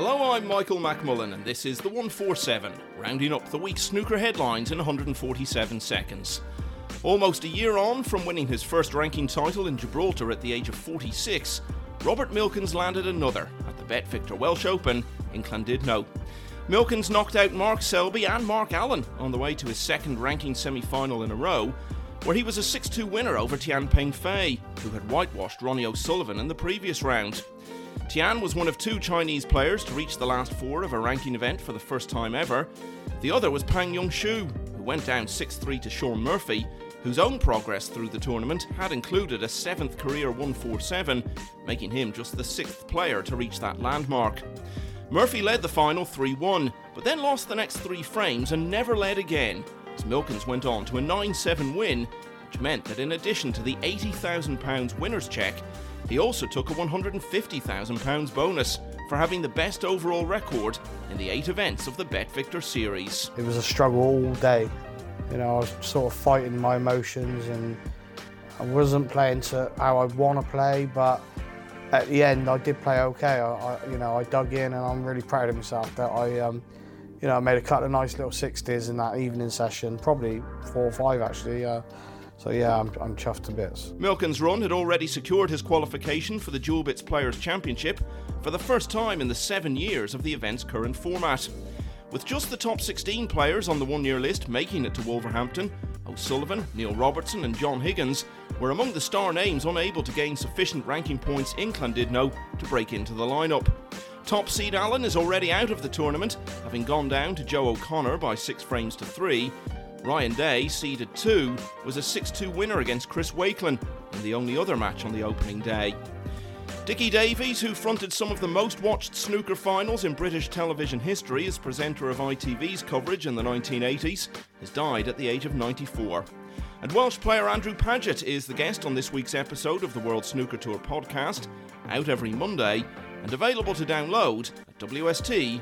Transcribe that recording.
Hello, I'm Michael McMullen, and this is the 147, rounding up the week's snooker headlines in 147 seconds. Almost a year on from winning his first ranking title in Gibraltar at the age of 46, Robert Milkins landed another at the Bet Victor Welsh Open in Llandudno. Milkins knocked out Mark Selby and Mark Allen on the way to his second ranking semi final in a row, where he was a 6 2 winner over Tian Peng Fei, who had whitewashed Ronnie O'Sullivan in the previous round. Tian was one of two Chinese players to reach the last four of a ranking event for the first time ever. The other was Pang Junxu, who went down 6 3 to Shaun Murphy, whose own progress through the tournament had included a seventh career 147, making him just the sixth player to reach that landmark. Murphy led the final 3 1, but then lost the next three frames and never led again, as Milkins went on to a 9 7 win, which meant that in addition to the £80,000 winner's cheque, he also took a £150,000 bonus for having the best overall record in the eight events of the Bet Victor series. It was a struggle all day. You know, I was sort of fighting my emotions and I wasn't playing to how I want to play, but at the end I did play okay. I, I, you know, I dug in and I'm really proud of myself that I, um, you know, I made a couple of nice little 60s in that evening session, probably four or five actually. Uh, so yeah, I'm, I'm chuffed to bits. Milkins' run had already secured his qualification for the Duelbits Players Championship for the first time in the seven years of the event's current format. With just the top 16 players on the one year list making it to Wolverhampton, O'Sullivan, Neil Robertson, and John Higgins were among the star names unable to gain sufficient ranking points in Llandudno to break into the lineup. Top seed Allen is already out of the tournament, having gone down to Joe O'Connor by six frames to three, Ryan Day, seeded 2, was a 6 2 winner against Chris Wakelin in the only other match on the opening day. Dickie Davies, who fronted some of the most watched snooker finals in British television history as presenter of ITV's coverage in the 1980s, has died at the age of 94. And Welsh player Andrew Pagett is the guest on this week's episode of the World Snooker Tour podcast, out every Monday and available to download at WST.tv.